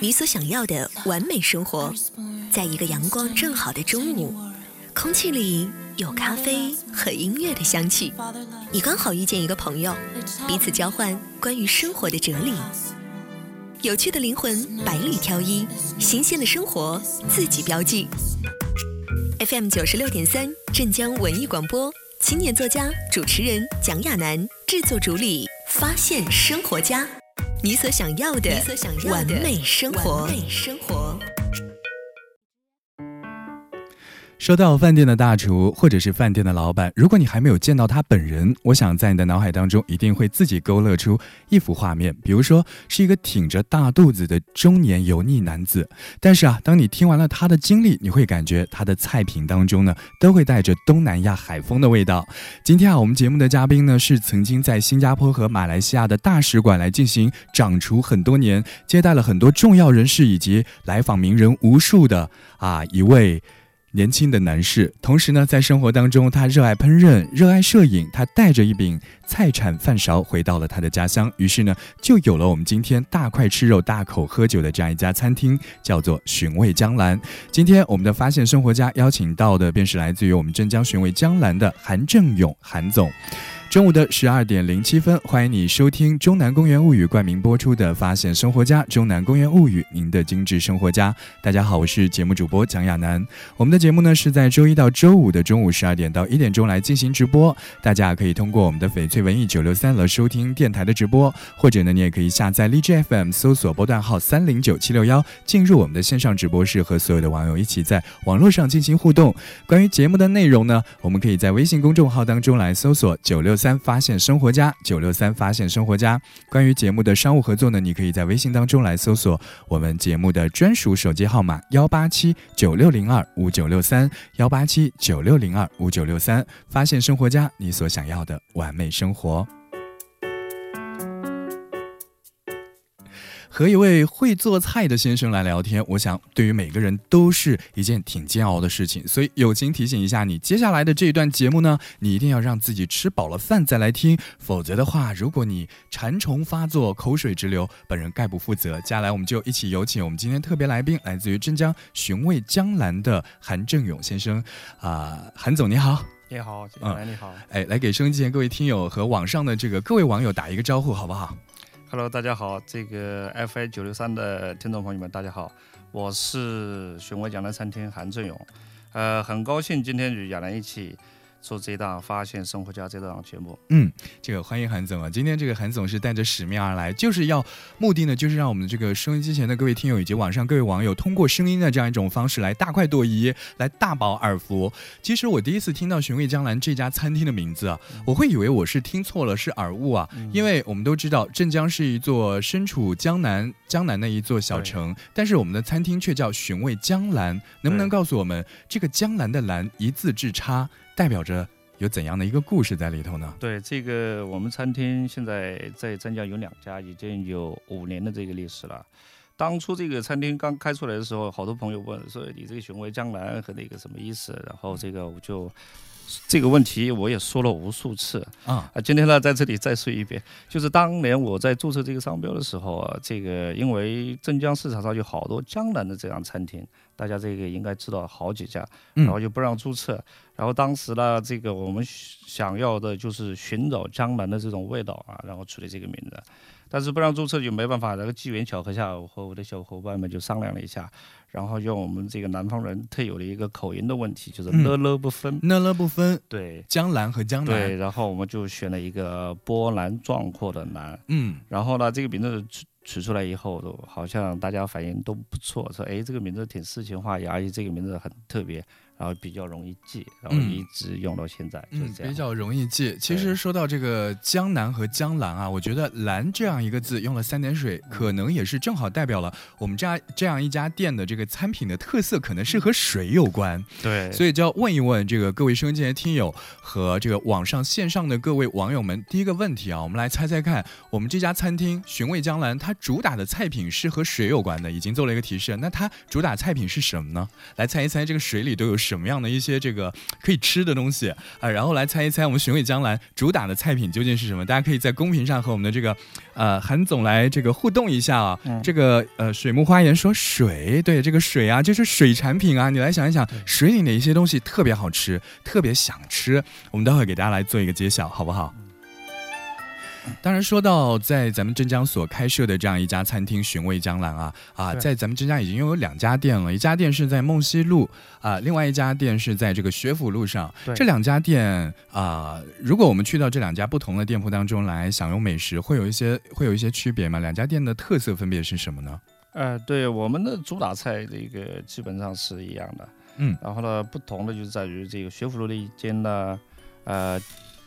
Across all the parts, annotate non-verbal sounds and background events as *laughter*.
你所想要的完美生活，在一个阳光正好的中午，空气里有咖啡和音乐的香气。你刚好遇见一个朋友，彼此交换关于生活的哲理。有趣的灵魂百里挑一，新鲜的生活自己标记。FM 九十六点三，镇江文艺广播，青年作家、主持人蒋亚楠，制作主理，发现生活家。你所想要的完美生活。说到饭店的大厨或者是饭店的老板，如果你还没有见到他本人，我想在你的脑海当中一定会自己勾勒出一幅画面，比如说是一个挺着大肚子的中年油腻男子。但是啊，当你听完了他的经历，你会感觉他的菜品当中呢，都会带着东南亚海风的味道。今天啊，我们节目的嘉宾呢，是曾经在新加坡和马来西亚的大使馆来进行掌厨很多年，接待了很多重要人士以及来访名人无数的啊一位。年轻的男士，同时呢，在生活当中，他热爱烹饪，热爱摄影。他带着一柄菜铲饭勺回到了他的家乡，于是呢，就有了我们今天大块吃肉、大口喝酒的这样一家餐厅，叫做寻味江南。今天我们的发现生活家邀请到的，便是来自于我们镇江寻味江南的韩正勇韩总。中午的十二点零七分，欢迎你收听中南公园物语冠名播出的《发现生活家》中南公园物语，您的精致生活家。大家好，我是节目主播蒋亚楠。我们的节目呢是在周一到周五的中午十二点到一点钟来进行直播，大家可以通过我们的翡翠文艺九六三来收听电台的直播，或者呢你也可以下载荔枝 FM，搜索波段号三零九七六幺，进入我们的线上直播室，和所有的网友一起在网络上进行互动。关于节目的内容呢，我们可以在微信公众号当中来搜索九六。三发现生活家九六三发现生活家，关于节目的商务合作呢，你可以在微信当中来搜索我们节目的专属手机号码幺八七九六零二五九六三幺八七九六零二五九六三，发现生活家，你所想要的完美生活。和一位会做菜的先生来聊天，我想对于每个人都是一件挺煎熬的事情。所以友情提醒一下你，接下来的这一段节目呢，你一定要让自己吃饱了饭再来听，否则的话，如果你馋虫发作、口水直流，本人概不负责。接下来我们就一起有请我们今天特别来宾，来自于镇江寻味江南的韩正勇先生。啊，韩总你好，你好，嗯，你好，哎，来给收音机前各位听友和网上的这个各位网友打一个招呼，好不好？Hello，大家好，这个 FI 九六三的听众朋友们，大家好，我是寻味江南餐厅韩振勇，呃，很高兴今天与亚楠一起。做这档发现生活家这档节目，嗯，这个欢迎韩总啊！今天这个韩总是带着使命而来，就是要目的呢，就是让我们这个收音机前的各位听友以及网上各位网友，通过声音的这样一种方式来大快朵颐，来大饱耳福。其实我第一次听到寻味江南这家餐厅的名字啊，我会以为我是听错了，是耳误啊，因为我们都知道镇江是一座身处江南江南的一座小城，但是我们的餐厅却叫寻味江南，能不能告诉我们这个江南的南一字之差？代表着有怎样的一个故事在里头呢？对，这个我们餐厅现在在湛江有两家，已经有五年的这个历史了。当初这个餐厅刚开出来的时候，好多朋友问说：“你这个雄威江南和那个什么意思？”然后这个我就这个问题我也说了无数次啊啊！今天呢在这里再说一遍，就是当年我在注册这个商标的时候啊，这个因为镇江市场上有好多江南的这样餐厅。大家这个应该知道好几家，然后就不让注册。然后当时呢，这个我们想要的就是寻找江南的这种味道啊，然后取的这个名字。但是不让注册就没办法。然后机缘巧合下，我和我的小伙伴们就商量了一下，然后用我们这个南方人特有的一个口音的问题，就是呢了不分，呢了不分。对，江南和江南。对，然后我们就选了一个波澜壮阔的南。嗯。然后呢，这个名字。取取出来以后，都好像大家反应都不错，说哎，这个名字挺诗情画意，而且这个名字很特别。然后比较容易记，然后一直用到现在，就是这样。比较容易记。其实说到这个江南和江南啊，我觉得“蓝”这样一个字用了三点水，可能也是正好代表了我们这样这样一家店的这个餐品的特色，可能是和水有关。对，所以就要问一问这个各位收音机前听友和这个网上线上的各位网友们，第一个问题啊，我们来猜猜看，我们这家餐厅寻味江南，它主打的菜品是和水有关的，已经做了一个提示，那它主打菜品是什么呢？来猜一猜，这个水里都有。什么样的一些这个可以吃的东西啊，然后来猜一猜我们寻味江南主打的菜品究竟是什么？大家可以在公屏上和我们的这个呃韩总来这个互动一下啊。这个呃水木花园说水，对这个水啊就是水产品啊，你来想一想，水里哪一些东西特别好吃，特别想吃？我们待会给大家来做一个揭晓，好不好？当然，说到在咱们镇江所开设的这样一家餐厅“寻味江南”啊啊，在咱们镇江已经拥有两家店了，一家店是在梦溪路啊，另外一家店是在这个学府路上。这两家店啊，如果我们去到这两家不同的店铺当中来享用美食，会有一些会有一些区别吗？两家店的特色分别是什么呢？呃，对，我们的主打菜这个基本上是一样的，嗯，然后呢，不同的就是在于这个学府路的一间呢，呃。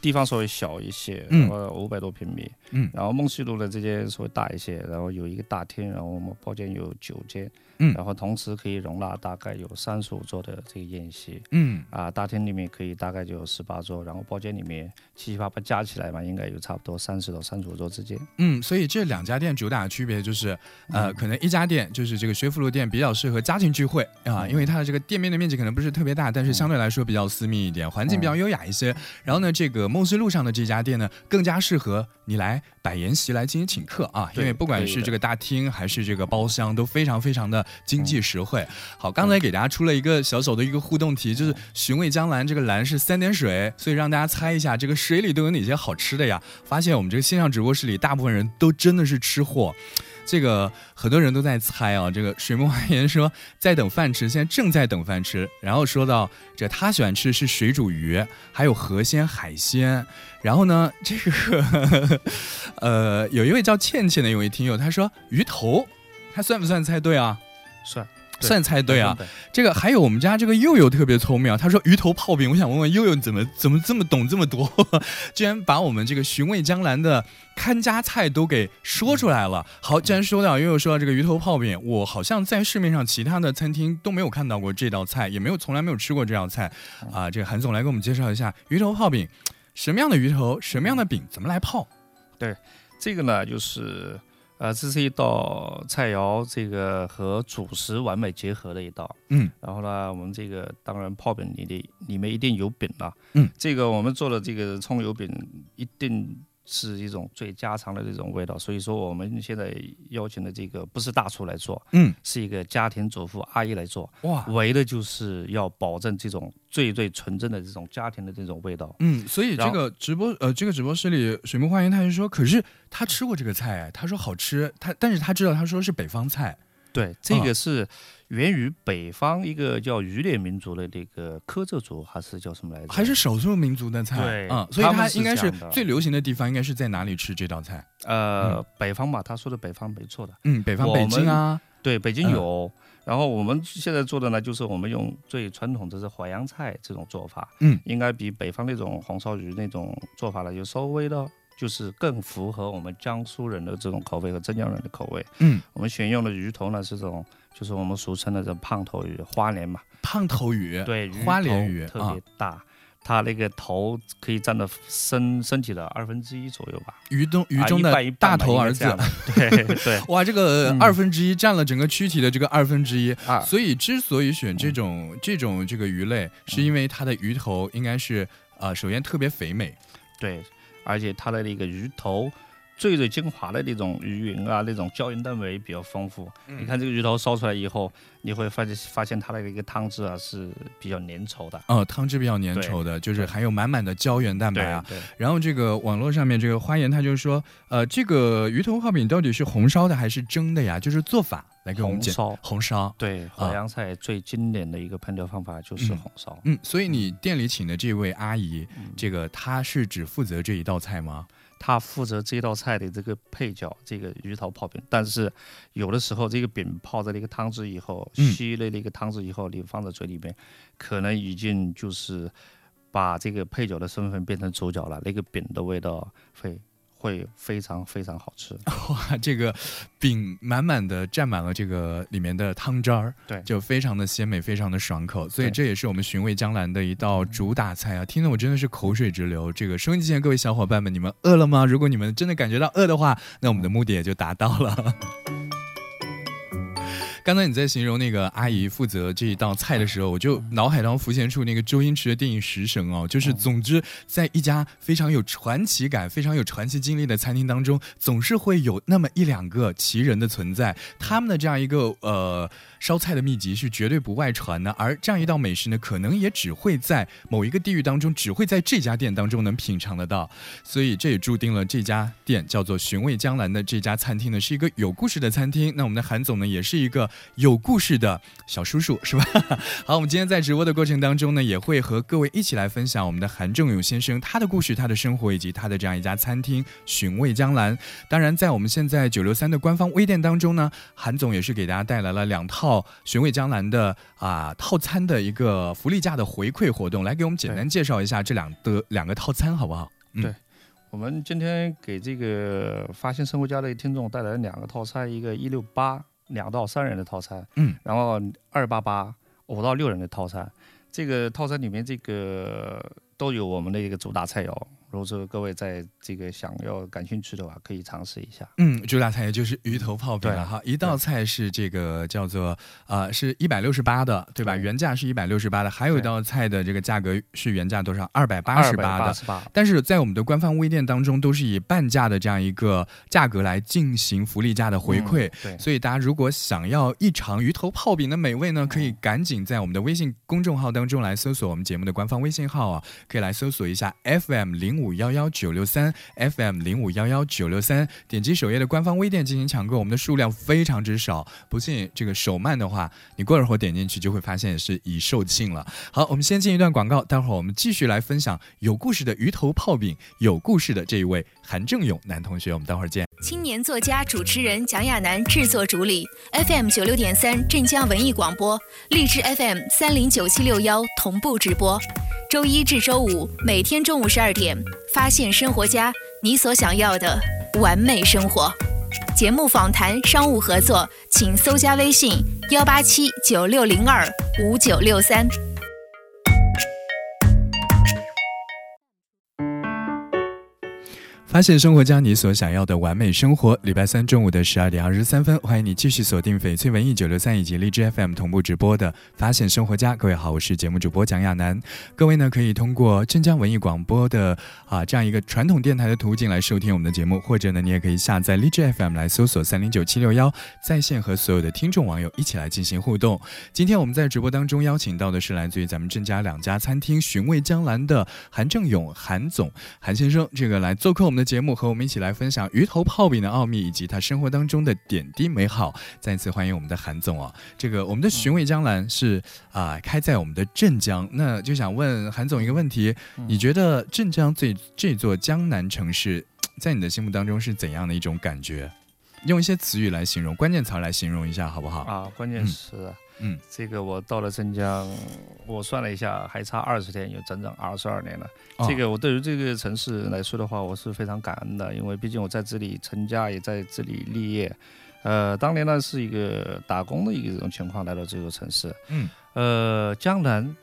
地方稍微小一些，然后五百多平米。嗯，然后梦溪路的这间稍微大一些，然后有一个大厅，然后我们包间有九间。嗯，然后同时可以容纳大概有三十五桌的这个宴席。嗯，啊，大厅里面可以大概就有十八桌，然后包间里面七七八八加起来嘛，应该有差不多三十到三十五桌之间。嗯，所以这两家店主打的区别就是，呃，可能一家店就是这个学府路店比较适合家庭聚会啊，因为它的这个店面的面积可能不是特别大，但是相对来说比较私密一点，环境比较优雅一些。然后呢，这个梦溪路上的这家店呢，更加适合你来摆筵席来进行请客啊，因为不管是这个大厅还是这个包厢都非常非常的经济实。惠好，刚才给大家出了一个小小的一个互动题，就是寻味江南这个蓝是三点水，所以让大家猜一下这个水里都有哪些好吃的呀？发现我们这个线上直播室里大部分人都真的是吃货，这个很多人都在猜啊。这个水木花言说在等饭吃，现在正在等饭吃。然后说到这他喜欢吃是水煮鱼，还有河鲜海鲜。然后呢，*laughs* 这个呵呵呃有一位叫倩倩的一位听友，他说鱼头，他算不算猜对啊？算。算猜对啊！这个还有我们家这个佑佑特别聪明啊，他说鱼头泡饼。我想问问佑佑，怎么怎么这么懂这么多？*laughs* 居然把我们这个寻味江南的看家菜都给说出来了。好，既然说到佑佑说到这个鱼头泡饼，我好像在市面上其他的餐厅都没有看到过这道菜，也没有从来没有吃过这道菜啊。这个韩总来给我们介绍一下鱼头泡饼，什么样的鱼头，什么样的饼，怎么来泡？对，这个呢就是。呃，这是一道菜肴，这个和主食完美结合的一道。嗯，然后呢，我们这个当然泡饼里的里面一定有饼了。嗯，这个我们做的这个葱油饼一定是一种最家常的这种味道，所以说我们现在邀请的这个不是大厨来做，嗯，是一个家庭主妇阿姨来做。哇，为的就是要保证这种。最最纯正的这种家庭的这种味道，嗯，所以这个直播呃，这个直播室里水木花园他就说，可是他吃过这个菜，他说好吃，他但是他知道他说是北方菜，对，这个是源于北方一个叫渔猎民族的这个柯浙族还是叫什么来着？还是少数民族的菜，对，嗯，所以他应该是最流行的地方应该是在哪里吃这道菜？呃，北方吧，他说的北方没错的，嗯，北方北京啊，对，北京有。然后我们现在做的呢，就是我们用最传统的是淮扬菜这种做法，嗯，应该比北方那种红烧鱼那种做法呢，就稍微的，就是更符合我们江苏人的这种口味和浙江人的口味，嗯，我们选用的鱼头呢是这种，就是我们俗称的这胖头鱼，花鲢嘛，胖头鱼，对，花鲢鱼特别大。它那个头可以占到身身体的二分之一左右吧，鱼中鱼中的大头儿子，对对，*laughs* 哇，这个二分之一占了整个躯体的这个二分之一。啊，所以之所以选这种这种这个鱼类，是因为它的鱼头应该是啊，首先特别肥美，对，而且它的那个鱼头。最最精华的那种鱼云啊，那种胶原蛋白比较丰富。你看这个鱼头烧出来以后，你会发现发现它的一个汤汁啊是比较粘稠的。哦，汤汁比较粘稠的，就是含有满满的胶原蛋白啊。然后这个网络上面这个花言他就说，呃，这个鱼头泡饼到底是红烧的还是蒸的呀？就是做法来给我们讲。红烧，红烧。对，淮扬菜最经典的一个烹调方法就是红烧。嗯，所以你店里请的这位阿姨，这个她是只负责这一道菜吗？他负责这道菜的这个配角，这个鱼头泡饼。但是有的时候，这个饼泡在那个汤汁以后，吸了那个汤汁以后，你放在嘴里面，可能已经就是把这个配角的身份变成主角了。那个饼的味道会。会非常非常好吃 *laughs* 哇！这个饼满满的蘸满了这个里面的汤汁儿，对，就非常的鲜美，非常的爽口。所以这也是我们寻味江南的一道主打菜啊！听得我真的是口水直流。这个收音机前各位小伙伴们，你们饿了吗？如果你们真的感觉到饿的话，那我们的目的也就达到了。刚才你在形容那个阿姨负责这一道菜的时候，我就脑海当中浮现出那个周星驰的电影《食神》哦，就是总之在一家非常有传奇感、非常有传奇经历的餐厅当中，总是会有那么一两个奇人的存在，他们的这样一个呃。烧菜的秘籍是绝对不外传的，而这样一道美食呢，可能也只会在某一个地域当中，只会在这家店当中能品尝得到。所以这也注定了这家店叫做寻味江南的这家餐厅呢，是一个有故事的餐厅。那我们的韩总呢，也是一个有故事的小叔叔，是吧？*laughs* 好，我们今天在直播的过程当中呢，也会和各位一起来分享我们的韩正勇先生他的故事、他的生活以及他的这样一家餐厅寻味江南。当然，在我们现在九六三的官方微店当中呢，韩总也是给大家带来了两套。寻味江南的啊套餐的一个福利价的回馈活动，来给我们简单介绍一下这两的两个套餐好不好？对，我们今天给这个发现生活家的听众带来两个套餐，一个一六八两到三人的套餐，嗯，然后二八八五到六人的套餐，这个套餐里面这个都有我们的一个主打菜肴。如果说各位在这个想要感兴趣的话，可以尝试一下。嗯，主打菜也就是鱼头泡饼了哈。一道菜是这个叫做呃，是一百六十八的，对吧？原价是一百六十八的。还有一道菜的这个价格是原价多少？二百八十八的。但是在我们的官方微店当中，都是以半价的这样一个价格来进行福利价的回馈。对。所以大家如果想要一尝鱼头泡饼的美味呢，可以赶紧在我们的微信公众号当中来搜索我们节目的官方微信号啊，可以来搜索一下 FM 零五。五幺幺九六三 FM 零五幺幺九六三，点击首页的官方微店进行抢购，我们的数量非常之少，不信这个手慢的话，你过一会儿点进去就会发现是已售罄了。好，我们先进一段广告，待会儿我们继续来分享有故事的鱼头泡饼，有故事的这一位韩正勇男同学，我们待会儿见。青年作家、主持人蒋亚楠制作主理，FM 九六点三镇江文艺广播，励志 FM 三零九七六幺同步直播。周一至周五每天中午十二点，发现生活家，你所想要的完美生活。节目访谈、商务合作，请搜加微信幺八七九六零二五九六三。发现生活家你所想要的完美生活。礼拜三中午的十二点二十三分，欢迎你继续锁定翡翠文艺九六三以及荔枝 FM 同步直播的《发现生活家》。各位好，我是节目主播蒋亚楠。各位呢可以通过镇江文艺广播的啊这样一个传统电台的途径来收听我们的节目，或者呢你也可以下载荔枝 FM 来搜索三零九七六幺，在线和所有的听众网友一起来进行互动。今天我们在直播当中邀请到的是来自于咱们镇家两家餐厅寻味江南的韩正勇韩总韩先生，这个来做客我们的。节目和我们一起来分享鱼头泡饼的奥秘以及他生活当中的点滴美好。再次欢迎我们的韩总啊！这个我们的寻味江南是啊开在我们的镇江，那就想问韩总一个问题：你觉得镇江这这座江南城市，在你的心目当中是怎样的一种感觉？用一些词语来形容，关键词来形容一下好不好？啊，关键词。嗯，这个我到了镇江，我算了一下，还差二十天，有整整二十二年了。这个我对于这个城市来说的话，我是非常感恩的，因为毕竟我在这里成家，也在这里立业。呃，当年呢是一个打工的一个这种情况来到这座城市。嗯，呃，江南。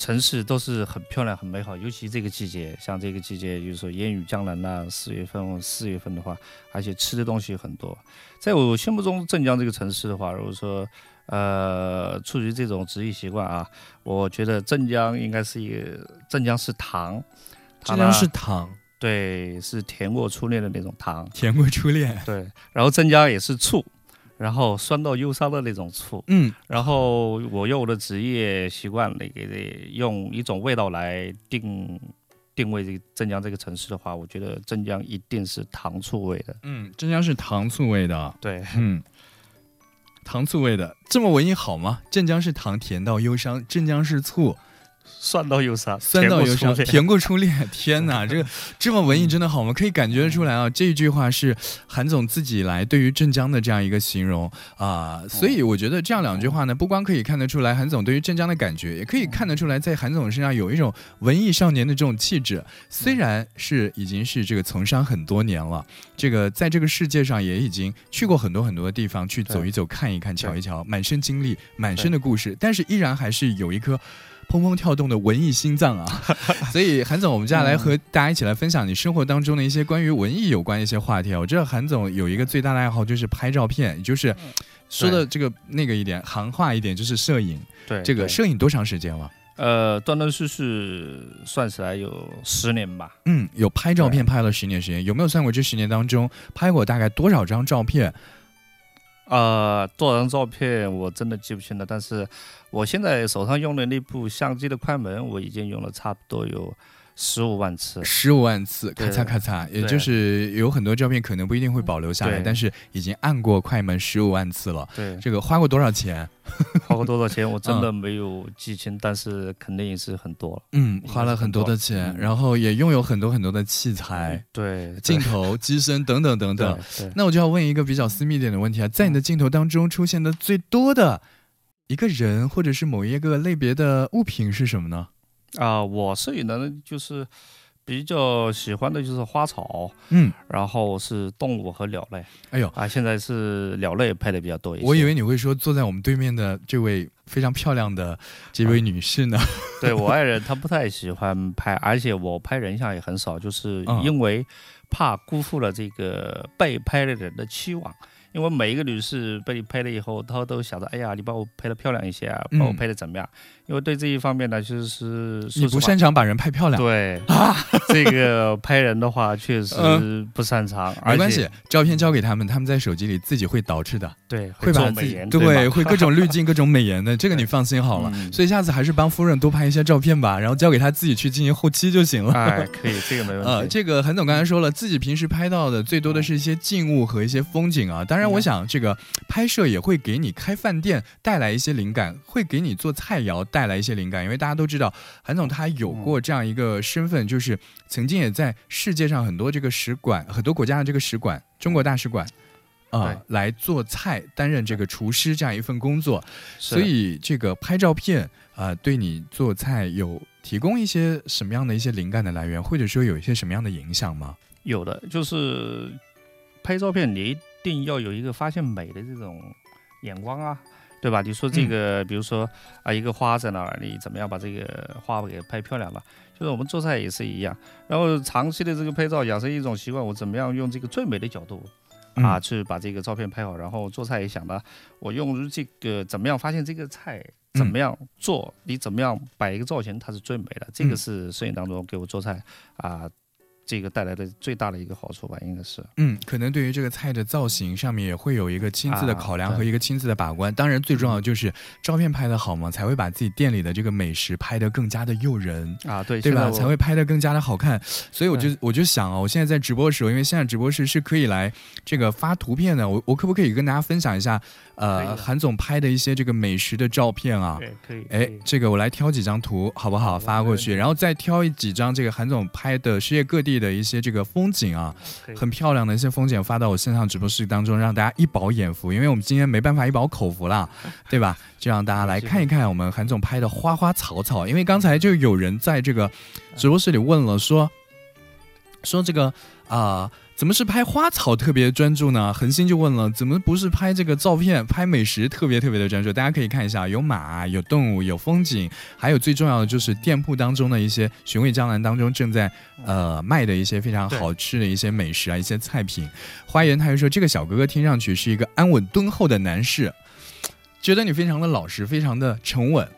城市都是很漂亮、很美好，尤其这个季节，像这个季节，就是说烟雨江南呐，四月份、四月份的话，而且吃的东西很多。在我心目中，镇江这个城市的话，如果说，呃，出于这种职业习惯啊，我觉得镇江应该是一个镇江是糖，镇江是糖，对，是甜过初恋的那种糖，甜过初恋，对，然后镇江也是醋。然后酸到忧伤的那种醋，嗯，然后我用我的职业习惯，那个用一种味道来定定位这个镇江这个城市的话，我觉得镇江一定是糖醋味的，嗯，镇江是糖醋味的，对，嗯，糖醋味的，这么文艺好吗？镇江是糖，甜到忧伤，镇江是醋。酸到忧伤，酸到忧伤，甜过初恋。*laughs* 天哪，*laughs* 这个这么文艺真的好吗？可以感觉得出来啊，这一句话是韩总自己来对于镇江的这样一个形容啊。所以我觉得这样两句话呢，不光可以看得出来韩总对于镇江的感觉，也可以看得出来在韩总身上有一种文艺少年的这种气质。虽然是已经是这个从商很多年了，这个在这个世界上也已经去过很多很多的地方去走一走、看一看、瞧一瞧，满身经历、满身的故事，但是依然还是有一颗。砰砰跳动的文艺心脏啊。*laughs* 所以韩总，我们接下来和大家一起来分享你生活当中的一些关于文艺有关的一些话题。我知道韩总有一个最大的爱好就是拍照片，也就是说的这个那个一点行话一点就是摄影。对，这个摄影多长时间了？呃，断断续续算起来有十年吧。嗯，有拍照片拍了十年时间，有没有算过这十年当中拍过大概多少张照片？呃，多少张照片我真的记不清了。但是我现在手上用的那部相机的快门，我已经用了差不多有。十五万次，十五万次，咔嚓咔嚓，也就是有很多照片可能不一定会保留下来，但是已经按过快门十五万次了。对，这个花过多少钱？*laughs* 花过多少钱？我真的没有记清，但是肯定也是很多了。嗯，花了很多的钱，然后也拥有很多很多的器材，对，镜头、机身等等等等。那我就要问一个比较私密点的问题啊，在你的镜头当中出现的最多的一个人，或者是某一个类别的物品是什么呢？啊，我摄影的就是比较喜欢的就是花草，嗯，然后是动物和鸟类。哎呦啊，现在是鸟类拍的比较多一些。我以为你会说坐在我们对面的这位非常漂亮的这位女士呢。对我爱人，她不太喜欢拍，而且我拍人像也很少，就是因为怕辜负了这个被拍的人的期望。因为每一个女士被你拍了以后，她都想着，哎呀，你把我拍的漂亮一些啊，把我拍的怎么样？因为对这一方面呢，其实是你不擅长把人拍漂亮。对啊，*laughs* 这个拍人的话确实不擅长。没关系，照片交给他们，他们在手机里自己会捯饬的。对，会把自己对，会各种滤镜、各种美颜的，这个你放心好了。所以下次还是帮夫人多拍一些照片吧，然后交给他自己去进行后期就行了。哎，*laughs* 可以，这个没问题。呃，这个韩总刚才说了，自己平时拍到的最多的是一些静物和一些风景啊，当然，我想这个拍摄也会给你开饭店带来一些灵感，会给你做菜肴带来一些灵感。因为大家都知道，韩总他有过这样一个身份，就是曾经也在世界上很多这个使馆、很多国家的这个使馆、中国大使馆啊来做菜，担任这个厨师这样一份工作。所以，这个拍照片啊，对你做菜有提供一些什么样的一些灵感的来源，或者说有一些什么样的影响吗？有的，就是拍照片你一。定要有一个发现美的这种眼光啊，对吧？你说这个，比如说啊，一个花在那儿，你怎么样把这个花给拍漂亮了？就是我们做菜也是一样，然后长期的这个拍照养成一种习惯，我怎么样用这个最美的角度啊，去把这个照片拍好，然后做菜也想了，我用这个怎么样发现这个菜怎么样做，你怎么样摆一个造型，它是最美的。这个是摄影当中给我做菜啊。这个带来的最大的一个好处吧，应该是，嗯，可能对于这个菜的造型上面也会有一个亲自的考量和一个亲自的把关。当然，最重要的就是照片拍的好嘛，才会把自己店里的这个美食拍得更加的诱人啊，对，对吧？才会拍得更加的好看。所以我就我就想啊，我现在在直播的时候，因为现在直播室是可以来这个发图片的，我我可不可以跟大家分享一下？呃，韩总拍的一些这个美食的照片啊，对，可以。哎，这个我来挑几张图好不好？发过去，然后再挑几张这个韩总拍的世界各地的一些这个风景啊，很漂亮的一些风景发到我线上直播室当中，让大家一饱眼福。因为我们今天没办法一饱口福了，*laughs* 对吧？就让大家来看一看我们韩总拍的花花草草。因为刚才就有人在这个直播室里问了，说说这个啊。怎么是拍花草特别专注呢？恒星就问了，怎么不是拍这个照片、拍美食特别特别的专注？大家可以看一下，有马、有动物、有风景，还有最重要的就是店铺当中的一些寻味江南当中正在呃卖的一些非常好吃的一些美食啊，一些菜品。花园他就说，这个小哥哥听上去是一个安稳敦厚的男士，觉得你非常的老实，非常的沉稳。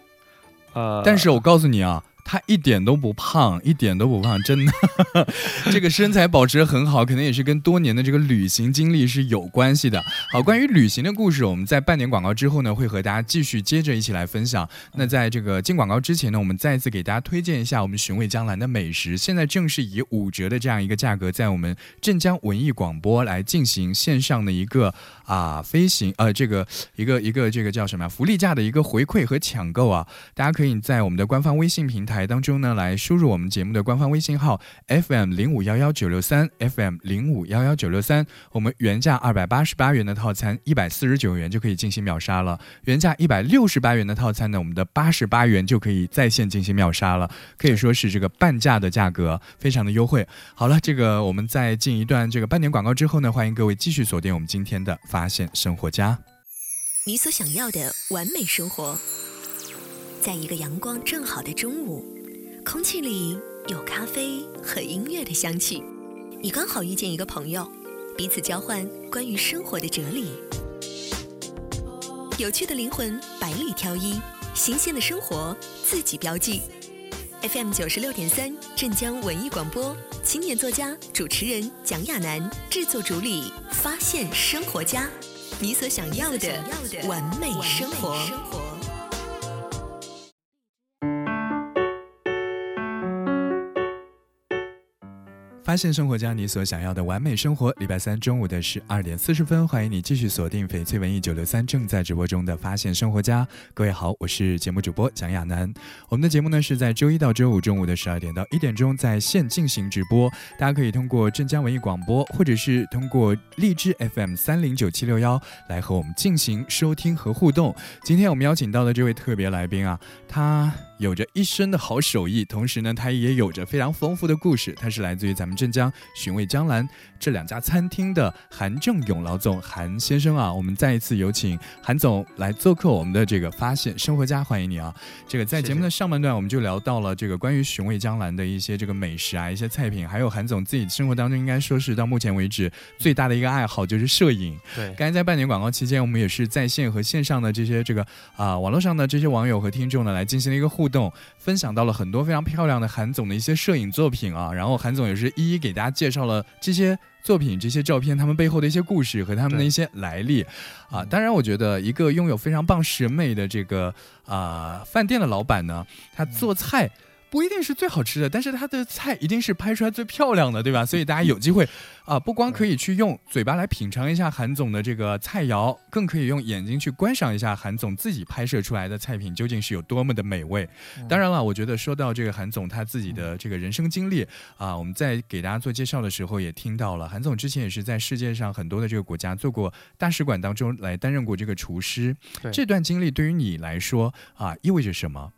呃，但是我告诉你啊。他一点都不胖，一点都不胖，真的，*laughs* 这个身材保持的很好，可能也是跟多年的这个旅行经历是有关系的。好，关于旅行的故事，我们在半年广告之后呢，会和大家继续接着一起来分享。那在这个进广告之前呢，我们再一次给大家推荐一下我们寻味江南的美食，现在正是以五折的这样一个价格，在我们镇江文艺广播来进行线上的一个啊飞行呃这个一个一个这个叫什么福利价的一个回馈和抢购啊，大家可以在我们的官方微信平台。当中呢，来输入我们节目的官方微信号 FM 零五幺幺九六三 FM 零五幺幺九六三，我们原价二百八十八元的套餐一百四十九元就可以进行秒杀了，原价一百六十八元的套餐呢，我们的八十八元就可以在线进行秒杀了，可以说是这个半价的价格，非常的优惠。好了，这个我们在进一段这个半年广告之后呢，欢迎各位继续锁定我们今天的发现生活家，你所想要的完美生活。在一个阳光正好的中午，空气里有咖啡和音乐的香气。你刚好遇见一个朋友，彼此交换关于生活的哲理。有趣的灵魂百里挑一，新鲜的生活自己标记。FM 九十六点三，镇江文艺广播，青年作家、主持人蒋亚楠，制作主理，发现生活家，你所想要的完美生活。发现生活家，你所想要的完美生活。礼拜三中午的十二点四十分，欢迎你继续锁定翡翠文艺九六三正在直播中的《发现生活家》。各位好，我是节目主播蒋亚楠。我们的节目呢是在周一到周五中午的十二点到一点钟在线进行直播，大家可以通过镇江文艺广播，或者是通过荔枝 FM 三零九七六幺来和我们进行收听和互动。今天我们邀请到的这位特别来宾啊，他。有着一身的好手艺，同时呢，他也有着非常丰富的故事。他是来自于咱们镇江寻味江南这两家餐厅的韩正勇老总韩先生啊。我们再一次有请韩总来做客我们的这个发现生活家，欢迎你啊！这个在节目的上半段，我们就聊到了这个关于寻味江南的一些这个美食啊，一些菜品，还有韩总自己生活当中应该说是到目前为止最大的一个爱好就是摄影。对，刚才在半年广告期间，我们也是在线和线上的这些这个啊网络上的这些网友和听众呢，来进行了一个互。动分享到了很多非常漂亮的韩总的一些摄影作品啊，然后韩总也是一一给大家介绍了这些作品、这些照片他们背后的一些故事和他们的一些来历啊。当然，我觉得一个拥有非常棒审美的这个啊饭店的老板呢，他做菜。不一定是最好吃的，但是它的菜一定是拍出来最漂亮的，对吧？所以大家有机会啊，不光可以去用嘴巴来品尝一下韩总的这个菜肴，更可以用眼睛去观赏一下韩总自己拍摄出来的菜品究竟是有多么的美味。当然了，我觉得说到这个韩总他自己的这个人生经历啊，我们在给大家做介绍的时候也听到了，韩总之前也是在世界上很多的这个国家做过大使馆当中来担任过这个厨师。这段经历对于你来说啊，意味着什么？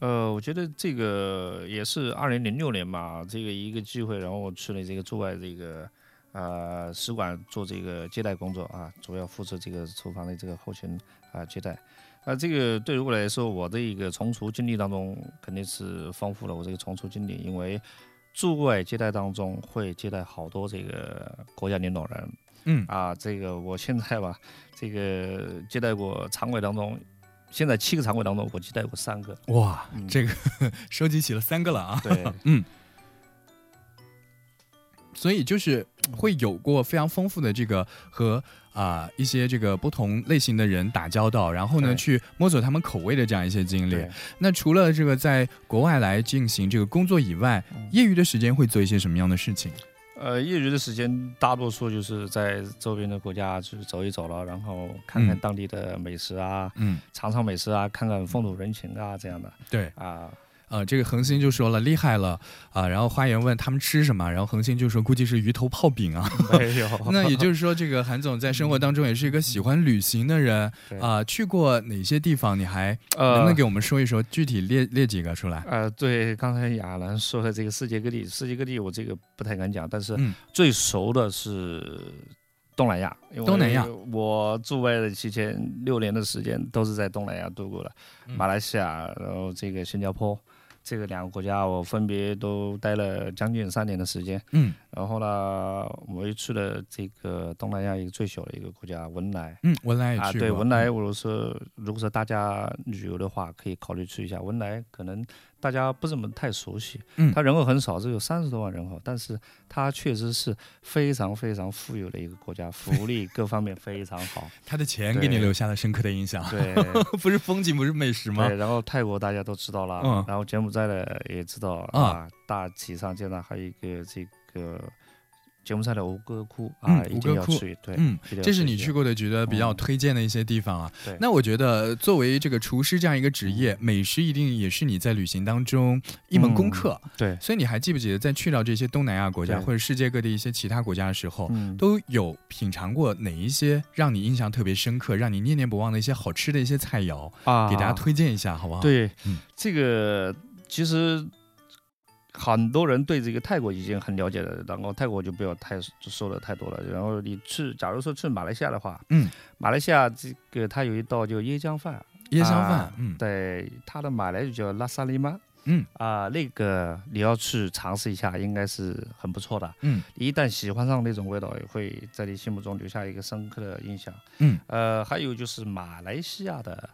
呃，我觉得这个也是二零零六年吧，这个一个机会，然后我去了这个驻外这个呃使馆做这个接待工作啊，主要负责这个厨房的这个后勤啊接待。啊，这个对于我来说，我的一个从厨经历当中肯定是丰富了我这个从厨经历，因为驻外接待当中会接待好多这个国家领导人，嗯啊，这个我现在吧，这个接待过常委当中。现在七个常委当中，我接待过三个。哇，这个 *laughs* 收集起了三个了啊！对，*laughs* 嗯，所以就是会有过非常丰富的这个和啊一些这个不同类型的人打交道，然后呢去摸索他们口味的这样一些经历。那除了这个在国外来进行这个工作以外，业余的时间会做一些什么样的事情？呃，业余的时间大多数就是在周边的国家去走一走了，然后看看当地的美食啊，嗯，尝尝美食啊，看看风土人情啊，这样的。对啊。呃，这个恒星就说了厉害了啊，然后花园问他们吃什么，然后恒星就说估计是鱼头泡饼啊。没有。那也就是说，这个韩总在生活当中也是一个喜欢旅行的人啊。去过哪些地方？你还能不能给我们说一说？具体列列几个出来？呃，对，刚才亚兰说的这个世界各地，世界各地我这个不太敢讲，但是最熟的是东南亚。东南亚，我驻外的期间六年的时间都是在东南亚度过的，马来西亚，然后这个新加坡。这个两个国家，我分别都待了将近三年的时间。嗯，然后呢，我又去了这个东南亚一个最小的一个国家文莱。嗯，文莱也去啊。对，文莱，我说如果说大家旅游的话，可以考虑去一下文莱，可能。大家不怎么太熟悉，嗯，它人口很少，只有三十多万人口，但是它确实是非常非常富有的一个国家，福利各方面非常好。*laughs* 它的钱给你留下了深刻的印象，对，*laughs* 不是风景，不是美食吗？对，然后泰国大家都知道了，嗯，然后柬埔寨的也知道啊，大体上见到还有一个这个。柬埔寨的吴哥窟啊，吴哥窟，对，嗯，这是你去过的，觉得比较推荐的一些地方啊。对，那我觉得作为这个厨师这样一个职业，美食一定也是你在旅行当中一门功课。对，所以你还记不记得，在去到这些东南亚国家或者世界各地一些其他国家的时候，都有品尝过哪一些让你印象特别深刻、让你念念不忘的一些好吃的一些菜肴啊？给大家推荐一下，好不好？对，这个其实。很多人对这个泰国已经很了解了，然后泰国就不要太说的太多了。然后你去，假如说去马来西亚的话，嗯，马来西亚这个它有一道叫椰浆饭，椰香啊饭，嗯，对，它的马来语叫拉萨利玛。嗯啊、那个你要去尝试一下，应该是很不错的。嗯你一旦喜欢上那种味道，也会在你心目中留下一个深刻的印象。嗯，呃，还有就是马来西亚的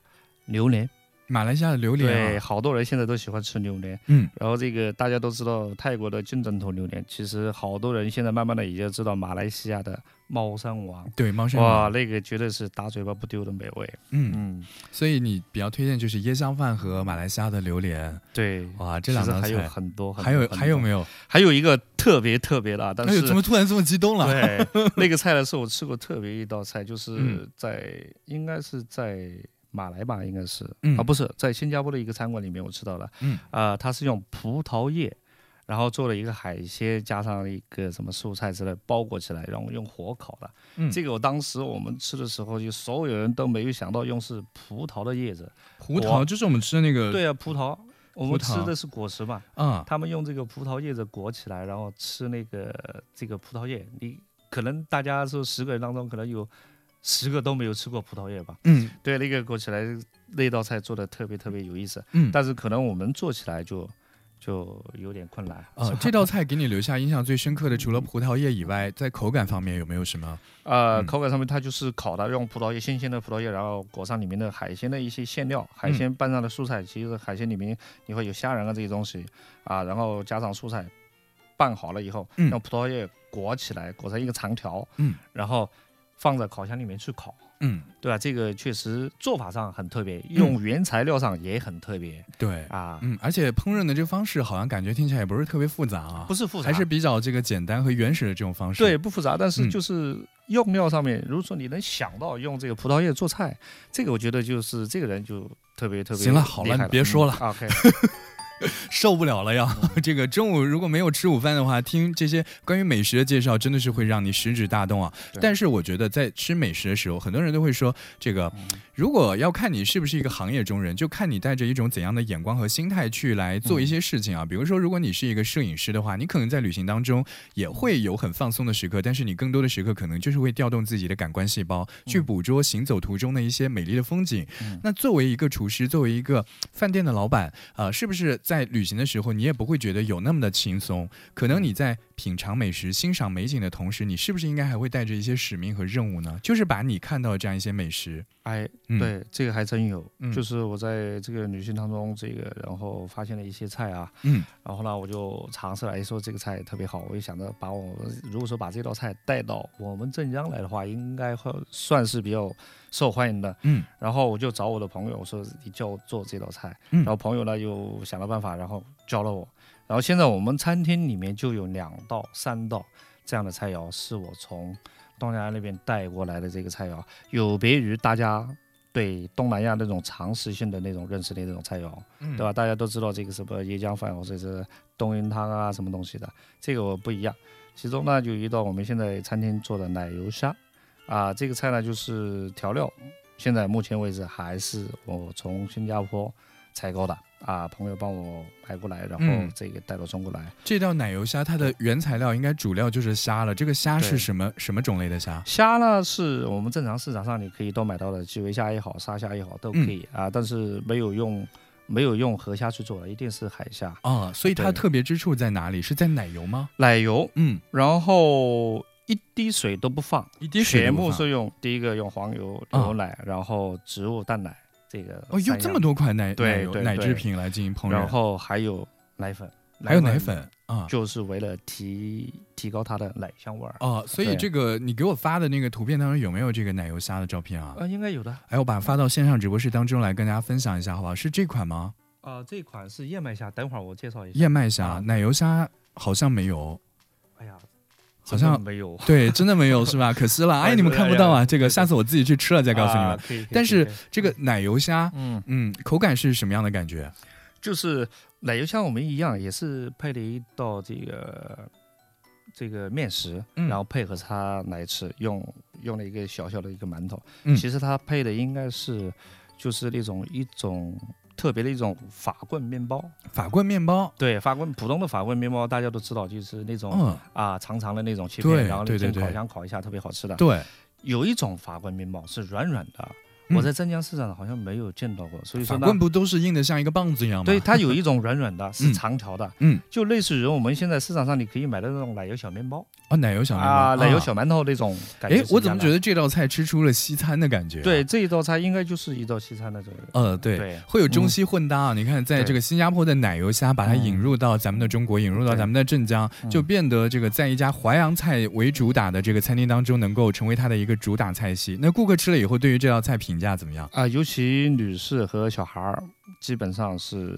榴莲，马来西亚的榴莲对，啊，好多人现在都喜欢吃榴莲。嗯然后这个大家都知道泰国的金针头榴莲，其实好多人现在慢慢的也就知道马来西亚的猫山王。对，猫山王哇，那个绝对是打嘴巴不丢的美味。嗯，嗯，所以你比较推荐就是椰香饭和马来西亚的榴莲，对，哇，这两道菜还有，很多，很还有还有没有？还有一个特别特别的啊，但是怎么突然这么激动了？对那个菜呢，是我吃过特别一道菜，就是嗯在、应该是在马来吧，应该是、嗯啊，不是在新加坡的一个餐馆里面我吃到了，嗯啊、它是用葡萄叶。然后做了一个海鲜，加上一个什么蔬菜之类包裹起来，然后用火烤的。嗯这个我当时我们吃的时候，就所有人都没有想到用是葡萄的叶子。葡萄就是我们吃的那个，对啊，葡萄，我们吃的是果实嘛，嗯，他们用这个葡萄叶子裹起来，然后吃那个这个葡萄叶。你可能大家说十个人当中，可能有十个都没有吃过葡萄叶吧？嗯。对，那个裹起来那道菜做的特别特别有意思，嗯，但是可能我们做起来就就有点困难。呃，*laughs* 这道菜给你留下印象最深刻的，除了葡萄叶以外，在口感方面有没有什么？呃，嗯。口感上面它就是烤的，用葡萄叶新鲜的葡萄叶，然后裹上里面的海鲜的一些馅料，海嗯鲜拌上的蔬菜，其实海鲜里面你会有虾仁啊这些东西。啊，然后加上蔬菜，拌好了以后，嗯。用葡萄叶裹起来，裹成一个长条，嗯，然后放在烤箱里面去烤，嗯，对吧？这个确实做法上很特别，用原材料上也很特别。对，啊，嗯，而且烹饪的这个方式好像感觉听起来也不是特别复杂啊，不是复杂，还是比较这个简单和原始的这种方式。对，不复杂，但是嗯。就是用料上面，如果说你能想到用这个葡萄叶做菜，这个我觉得就是这个人就特别特别行了好了你别说了。嗯 OK，*laughs* *laughs* 受不了了呀！这个中午如果没有吃午饭的话，听这些关于美食的介绍，真的是会让你食指大动啊。但是我觉得在吃美食的时候，很多人都会说，这个嗯如果要看你是不是一个行业中人，就看你带着一种怎样的眼光和心态去来做一些事情啊。比如说，如果你是一个摄影师的话，你可能在旅行当中也会有很放松的时刻，但是你更多的时刻可能就是会调动自己的感官细胞，去捕捉行走途中的一些美丽的风景。嗯那作为一个厨师，作为一个饭店的老板，呃，是不是在旅行的时候，你也不会觉得有那么的轻松？可能你在品尝美食、欣赏美景的同时，你是不是应该还会带着一些使命和任务呢？就是把你看到的这样一些美食，哎，嗯，，对，这个还真有，嗯就是我在这个旅行当中，这个然后发现了一些菜啊，嗯然后呢，我就尝试来说这个菜特别好，我就想着把我如果说把这道菜带到我们镇江来的话，应该会算是比较受欢迎的。嗯然后我就找我的朋友，我说你教我做这道菜，嗯然后朋友呢又想了办法，然后教了我。然后现在我们餐厅里面就有两道、三道这样的菜肴，是我从东南亚那边带过来的这个菜肴，有别于大家对东南亚那种常识性的那种认识的那种菜肴，嗯对吧？大家都知道这个什么椰浆饭或者是冬阴汤啊什么东西的，这个我不一样。其中呢，就有一道我们现在餐厅做的奶油虾，啊，这个菜呢就是调料，现在目前为止还是我从新加坡采购的啊，朋友帮我买过来，然后嗯这个带到中国来。这道奶油虾它的原材料应该主料就是虾了。这个虾是什么什么种类的虾？虾呢是我们正常市场上你可以都买到的，基围虾也好，沙虾也好都可以、啊，但是没有用没有用河虾去做的，一定是海虾。啊，所以它特别之处在哪里？是在奶油吗？奶油，嗯，然后一滴水都不放，一滴水全部是用第一个用黄油、啊牛奶，然后植物蛋奶这个哦，用这么多款奶对奶奶制品来进行烹饪，然后还有奶粉，还有奶粉啊。就是为了提提高它的奶香味儿。哦，所以这个你给我发的那个图片当中有没有这个奶油虾的照片啊？啊，应该有的。哎，我把它发到线上直播室当中来跟大家分享一下，好不好？是这款吗？啊，这款是燕麦虾，等会儿我介绍一下。燕麦虾、啊奶油虾好像没有，哎呀，好像没有。对，真的没有是吧？可惜了，*laughs* 哎，哎你们看不到啊，这个下次我自己去吃了再告诉你们。但是这个奶油虾，嗯，嗯，口感是什么样的感觉？就是奶油虾我们一样，也是配了一道这个这个面食，嗯然后配合它来吃，用用了一个小小的一个馒头。嗯其实它配的应该是就是那种一种特别的一种法棍面包。法棍面包，对，法棍普通的法棍面包大家都知道，就是那种、嗯，啊长长的那种切片，然后对对对你进烤箱烤一下，特别好吃的。对，有一种法棍面包是软软的。嗯我在镇江市场好像没有见到过，所以说呢棍，不都是硬的像一个棒子一样吗？对，它有一种软软的，嗯是长条的，嗯，就类似于我们现在市场上你可以买的那种奶油小面包啊，奶油小面包啊，奶油啊小馒头那种感觉哎。我怎么觉得这道菜吃出了西餐的感觉、对，这一道菜应该就是一道西餐的这个，呃，对，会有中西混搭啊。你看，在这个新加坡的奶油虾，把它引入到咱们的中国，引入到咱们的镇江，嗯就变得这个在一家淮扬菜为主打的这个餐厅当中，能够成为它的一个主打菜系。那顾客吃了以后，对于这道菜评价怎么样？啊，尤其女士和小孩儿，基本上是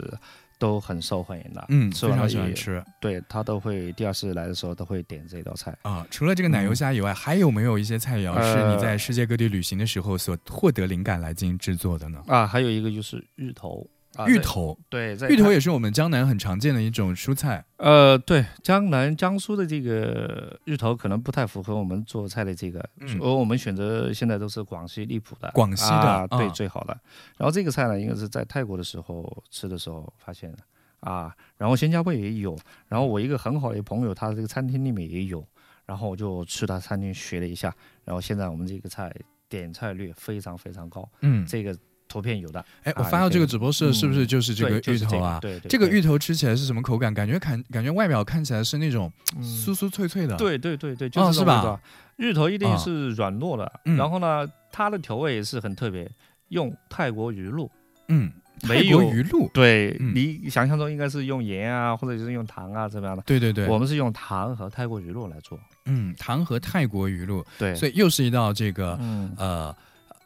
都很受欢迎的。嗯，非常吃完了喜欢吃对他都会第二次来的时候都会点这道菜。啊。除了这个奶油虾以外，还有没有一些菜肴是你呃在世界各地旅行的时候所获得灵感来进行制作的呢？啊，还有一个就是芋头。啊芋头，对，在芋头也是我们江南很常见的一种蔬菜。呃，对，江南、江苏的这个芋头可能不太符合我们做菜的这个，嗯而我们选择现在都是广西荔浦的，广西的啊，对，啊最好的。然后这个菜呢，应该是在泰国的时候吃的时候发现的啊，然后新加坡也有，然后我一个很好的朋友，他这个餐厅里面也有，然后我就去他餐厅学了一下，然后现在我们这个菜点菜率非常非常高，嗯，这个图片有的，哎，我啊发到这个直播室是不是就是这个芋头啊？对对，对这个芋头吃起来是什么口感？感觉看感觉外表看起来是那种嗯酥酥脆脆的。，对对对对，就哦是这个。芋头一定啊是软糯的，嗯然后呢，它的调味也是很特别，用泰国鱼露，嗯，没泰国有鱼露。对、嗯你想象中应该是用盐啊，或者是用糖啊，怎么样的？对对对，我们是用糖和泰国鱼露来做。嗯，糖和泰国鱼露，对，所以又是一道这个嗯，呃，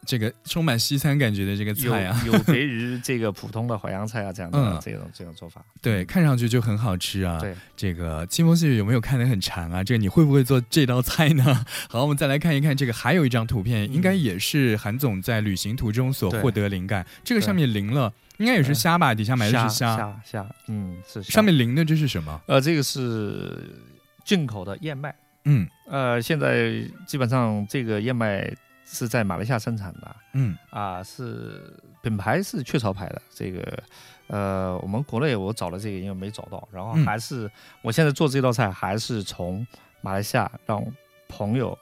这个充满西餐感觉的这个菜啊。有别于这个普通的淮扬菜啊这样的、嗯这种这种做法。对，看上去就很好吃啊。对，这个清风细雨有没有看得很馋啊？这个你会不会做这道菜呢？*laughs* 好，我们再来看一看这个，还有一张图片，嗯应该也是韩总在旅行途中所获得灵感。这个上面淋了，应该也是嗯虾吧？底下埋的虾是虾，虾虾，嗯，是虾上面淋的这是什么？呃，这个是进口的燕麦。嗯呃，现在基本上这个燕麦是在马来西亚生产的嗯啊，是品牌是雀巢牌的。这个呃，我们国内我找了这个，因为没找到，然后嗯还是、我现在做这道菜还是从马来西亚让朋友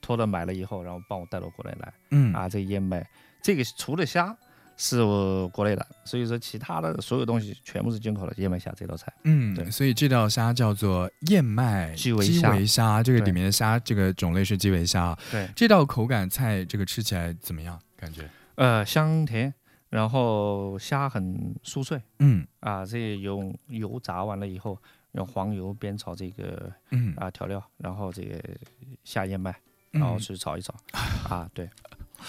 托的买了以后，然后帮我带到国内来嗯啊。这个燕麦，这个除了虾是我国内的，所以说其他的所有东西全部是进口的燕麦虾这道菜。嗯，对所以这道虾叫做燕麦基围虾围虾，这个里面的虾这个种类是基围虾啊。对，这道口感菜，这个吃起来怎么样？感觉？呃，香甜，然后虾很酥脆。嗯啊，这用油炸完了以后，用黄油煸炒这个嗯，啊调料，然后这个下燕麦，嗯然后去炒一炒。*laughs* 啊，对，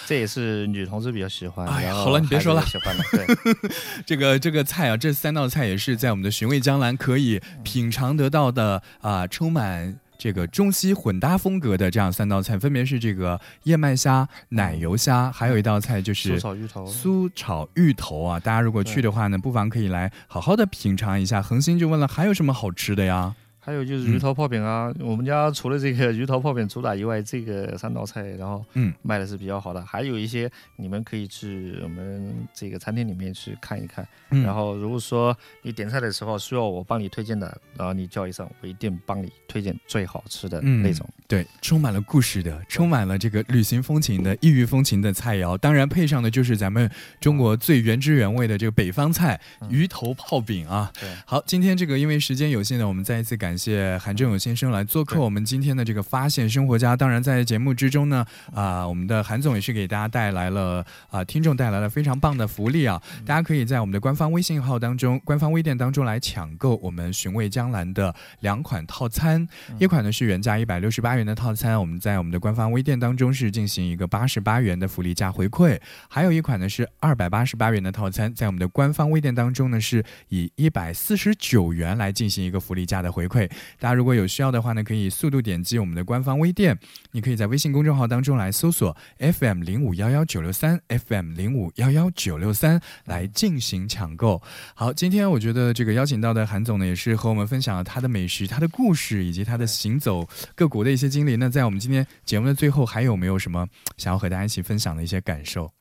这也是女同志比较喜欢。哎呀好了你别说了喜欢的，对，*laughs* 这个这个菜啊，这三道菜也是在我们的寻味江南可以品尝得到的啊、充满。这个中西混搭风格的这样三道菜，分别是这个燕麦虾、奶油虾，还有一道菜就酥是炒芋头。酥炒芋头啊。大家如果去的话呢，不妨可以来好好的品尝一下。恒星就问了，还有什么好吃的呀？还有就是嗯鱼头泡饼啊，我们家除了这个鱼头泡饼主打以外，这个三道菜然后嗯卖的是比较好的，还有一些你们可以去我们这个餐厅里面去看一看。嗯，然后如果说你点菜的时候需要我帮你推荐的，然后你叫一声，我一定帮你推荐最好吃的嗯那种。对，充满了故事的，充满了这个旅行风情的异域风情的菜肴，当然配上的就是咱们中国最原汁原味的这个北方菜嗯鱼头泡饼啊。对，好，今天这个因为时间有限呢，我们再一次感谢韩正勇先生来做客我们今天的这个发现生活家。当然，在节目之中呢，啊、我们的韩总也是给大家带来了啊、听众带来了非常棒的福利啊！大家可以在我们的官方微信号当中、官方微店当中来抢购我们寻味江南的两款套餐，嗯一款呢是原价一百六十八元的套餐，我们在我们的官方微店当中是进行一个八十八元的福利价回馈；还有一款呢是二百八十八元的套餐，在我们的官方微店当中呢是以一百四十九元来进行一个福利价的回馈。大家如果有需要的话呢，可以速度点击我们的官方微店，你可以在微信公众号当中来搜索 FM 零五幺幺九六三 FM 零五幺幺九六三来进行抢购。好，今天我觉得这个邀请到的韩总呢，也是和我们分享了他的美食、他的故事以及他的行走各国的一些经历。那在我们今天节目的最后，还有没有什么想要和大家一起分享的一些感受？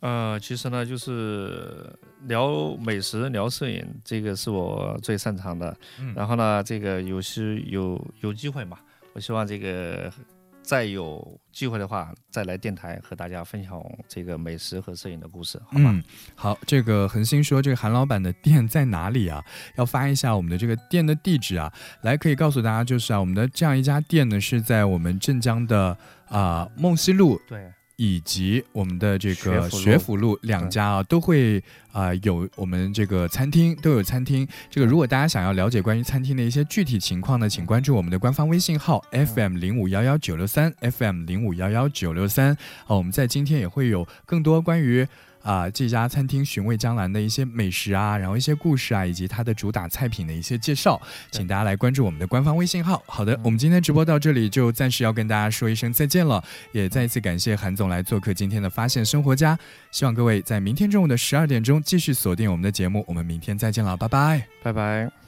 呃，其实呢，就是聊美食、聊摄影，这个是我最擅长的。嗯然后呢，这个有时有有机会嘛，我希望这个再有机会的话，再来电台和大家分享这个美食和摄影的故事，好吗？好，这个恒星说这个韩老板的店在哪里啊？要发一下我们的这个店的地址啊。来，可以告诉大家，就是啊，我们的这样一家店呢，是在我们镇江的啊梦溪路。对。以及我们的这个学府路两家啊，都会啊有我们这个餐厅都有餐厅。这个如果大家想要了解关于餐厅的一些具体情况呢，请关注我们的官方微信号 FM 零五幺幺九六三 FM 零五幺幺九六三。啊，我们在今天也会有更多关于。啊，这家餐厅寻味江南的一些美食啊，然后一些故事啊，以及它的主打菜品的一些介绍，请大家来关注我们的官方微信号。好的，我们今天直播到这里就暂时要跟大家说一声再见了，也再一次感谢韩总来做客今天的发现生活家。希望各位在明天中午的十二点钟继续锁定我们的节目，我们明天再见了，拜拜，拜拜。